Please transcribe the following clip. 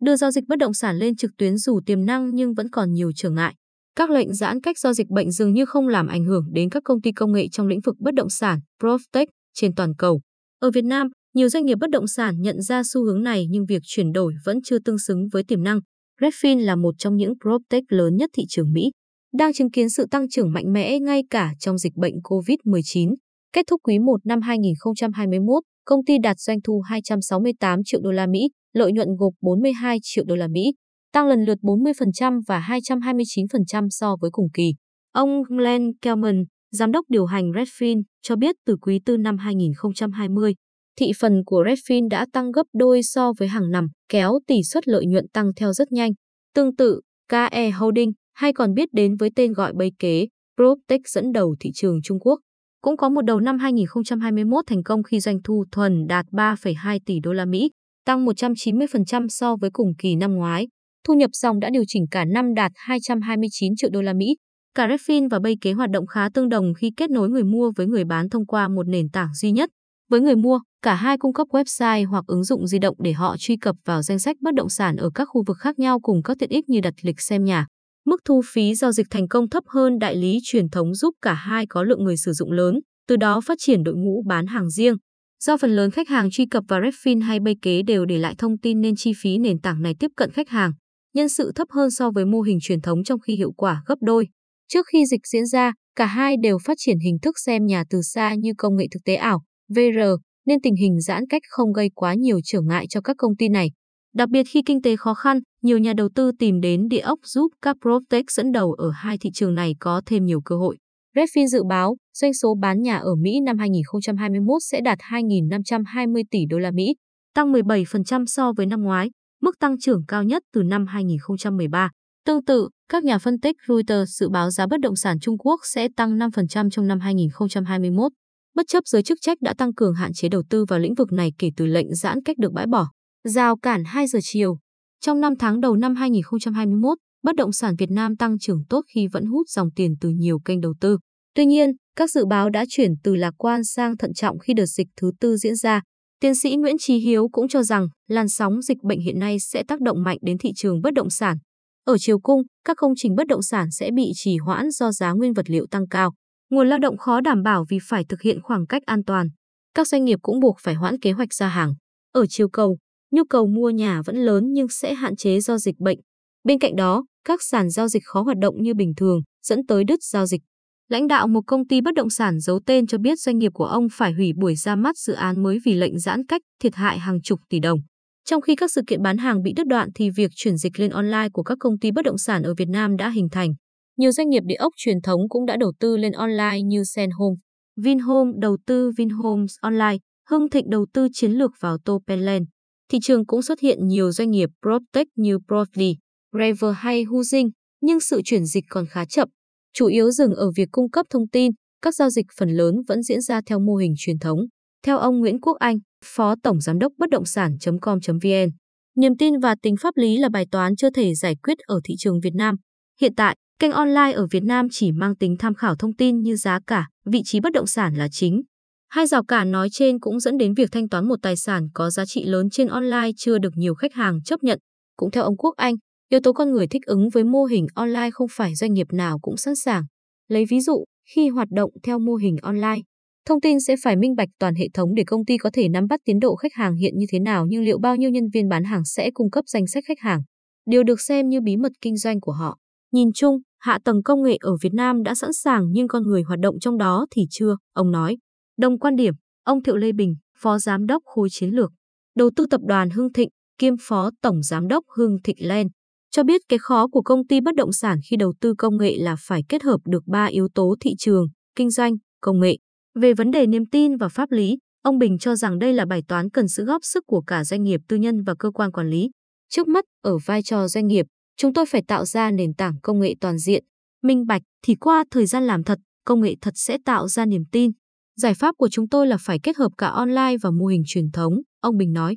đưa giao dịch bất động sản lên trực tuyến dù tiềm năng nhưng vẫn còn nhiều trở ngại. Các lệnh giãn cách do dịch bệnh dường như không làm ảnh hưởng đến các công ty công nghệ trong lĩnh vực bất động sản, PropTech trên toàn cầu. Ở Việt Nam, nhiều doanh nghiệp bất động sản nhận ra xu hướng này nhưng việc chuyển đổi vẫn chưa tương xứng với tiềm năng. Redfin là một trong những PropTech lớn nhất thị trường Mỹ, đang chứng kiến sự tăng trưởng mạnh mẽ ngay cả trong dịch bệnh COVID-19. Kết thúc quý 1 năm 2021, công ty đạt doanh thu 268 triệu đô la Mỹ, lợi nhuận gộp 42 triệu đô la Mỹ, tăng lần lượt 40% và 229% so với cùng kỳ. Ông Glenn Kelman, giám đốc điều hành Redfin, cho biết từ quý tư năm 2020, thị phần của Redfin đã tăng gấp đôi so với hàng năm, kéo tỷ suất lợi nhuận tăng theo rất nhanh. Tương tự, KE Holding, hay còn biết đến với tên gọi Bay Kế, PropTech dẫn đầu thị trường Trung Quốc, cũng có một đầu năm 2021 thành công khi doanh thu thuần đạt 3,2 tỷ đô la Mỹ, tăng 190% so với cùng kỳ năm ngoái. Thu nhập dòng đã điều chỉnh cả năm đạt 229 triệu đô la Mỹ. Cả Redfin và Bay Kế hoạt động khá tương đồng khi kết nối người mua với người bán thông qua một nền tảng duy nhất. Với người mua, cả hai cung cấp website hoặc ứng dụng di động để họ truy cập vào danh sách bất động sản ở các khu vực khác nhau cùng các tiện ích như đặt lịch xem nhà. Mức thu phí giao dịch thành công thấp hơn đại lý truyền thống giúp cả hai có lượng người sử dụng lớn, từ đó phát triển đội ngũ bán hàng riêng. Do phần lớn khách hàng truy cập vào Redfin hay Bay Kế đều để lại thông tin nên chi phí nền tảng này tiếp cận khách hàng, nhân sự thấp hơn so với mô hình truyền thống trong khi hiệu quả gấp đôi. Trước khi dịch diễn ra, cả hai đều phát triển hình thức xem nhà từ xa như công nghệ thực tế ảo, VR, nên tình hình giãn cách không gây quá nhiều trở ngại cho các công ty này. Đặc biệt khi kinh tế khó khăn, nhiều nhà đầu tư tìm đến địa ốc giúp các PropTech dẫn đầu ở hai thị trường này có thêm nhiều cơ hội. Redfin dự báo doanh số bán nhà ở Mỹ năm 2021 sẽ đạt 2.520 tỷ đô la Mỹ, tăng 17% so với năm ngoái, mức tăng trưởng cao nhất từ năm 2013. Tương tự, các nhà phân tích Reuters dự báo giá bất động sản Trung Quốc sẽ tăng 5% trong năm 2021, bất chấp giới chức trách đã tăng cường hạn chế đầu tư vào lĩnh vực này kể từ lệnh giãn cách được bãi bỏ. Giao cản 2 giờ chiều. Trong 5 tháng đầu năm 2021, bất động sản Việt Nam tăng trưởng tốt khi vẫn hút dòng tiền từ nhiều kênh đầu tư. Tuy nhiên, các dự báo đã chuyển từ lạc quan sang thận trọng khi đợt dịch thứ tư diễn ra. Tiến sĩ Nguyễn Trí Hiếu cũng cho rằng làn sóng dịch bệnh hiện nay sẽ tác động mạnh đến thị trường bất động sản. Ở chiều cung, các công trình bất động sản sẽ bị trì hoãn do giá nguyên vật liệu tăng cao. Nguồn lao động khó đảm bảo vì phải thực hiện khoảng cách an toàn. Các doanh nghiệp cũng buộc phải hoãn kế hoạch ra hàng. Ở chiều cầu, nhu cầu mua nhà vẫn lớn nhưng sẽ hạn chế do dịch bệnh. Bên cạnh đó, các sàn giao dịch khó hoạt động như bình thường, dẫn tới đứt giao dịch. Lãnh đạo một công ty bất động sản giấu tên cho biết doanh nghiệp của ông phải hủy buổi ra mắt dự án mới vì lệnh giãn cách, thiệt hại hàng chục tỷ đồng. Trong khi các sự kiện bán hàng bị đứt đoạn thì việc chuyển dịch lên online của các công ty bất động sản ở Việt Nam đã hình thành. Nhiều doanh nghiệp địa ốc truyền thống cũng đã đầu tư lên online như Senhome, Vinhome đầu tư Vinhomes Online, Hưng Thịnh đầu tư chiến lược vào Topeland. Thị trường cũng xuất hiện nhiều doanh nghiệp PropTech như Profly, Raver hay Huzing, nhưng sự chuyển dịch còn khá chậm, chủ yếu dừng ở việc cung cấp thông tin, các giao dịch phần lớn vẫn diễn ra theo mô hình truyền thống. Theo ông Nguyễn Quốc Anh, Phó Tổng Giám đốc bất động sản.com.vn, niềm tin và tính pháp lý là bài toán chưa thể giải quyết ở thị trường Việt Nam. Hiện tại, kênh online ở Việt Nam chỉ mang tính tham khảo thông tin như giá cả, vị trí bất động sản là chính. Hai rào cản nói trên cũng dẫn đến việc thanh toán một tài sản có giá trị lớn trên online chưa được nhiều khách hàng chấp nhận. Cũng theo ông Quốc Anh, yếu tố con người thích ứng với mô hình online không phải doanh nghiệp nào cũng sẵn sàng. Lấy ví dụ, khi hoạt động theo mô hình online, thông tin sẽ phải minh bạch toàn hệ thống để công ty có thể nắm bắt tiến độ khách hàng hiện như thế nào nhưng liệu bao nhiêu nhân viên bán hàng sẽ cung cấp danh sách khách hàng. Điều được xem như bí mật kinh doanh của họ. Nhìn chung, hạ tầng công nghệ ở Việt Nam đã sẵn sàng nhưng con người hoạt động trong đó thì chưa, ông nói. Đồng quan điểm, ông Thiệu Lê Bình, Phó Giám đốc Khối Chiến lược, Đầu tư Tập đoàn Hưng Thịnh, kiêm Phó Tổng Giám đốc Hưng Thịnh Len, cho biết cái khó của công ty bất động sản khi đầu tư công nghệ là phải kết hợp được ba yếu tố thị trường, kinh doanh, công nghệ. Về vấn đề niềm tin và pháp lý, ông Bình cho rằng đây là bài toán cần sự góp sức của cả doanh nghiệp tư nhân và cơ quan quản lý. Trước mắt, ở vai trò doanh nghiệp, chúng tôi phải tạo ra nền tảng công nghệ toàn diện, minh bạch thì qua thời gian làm thật, công nghệ thật sẽ tạo ra niềm tin. Giải pháp của chúng tôi là phải kết hợp cả online và mô hình truyền thống, ông Bình nói.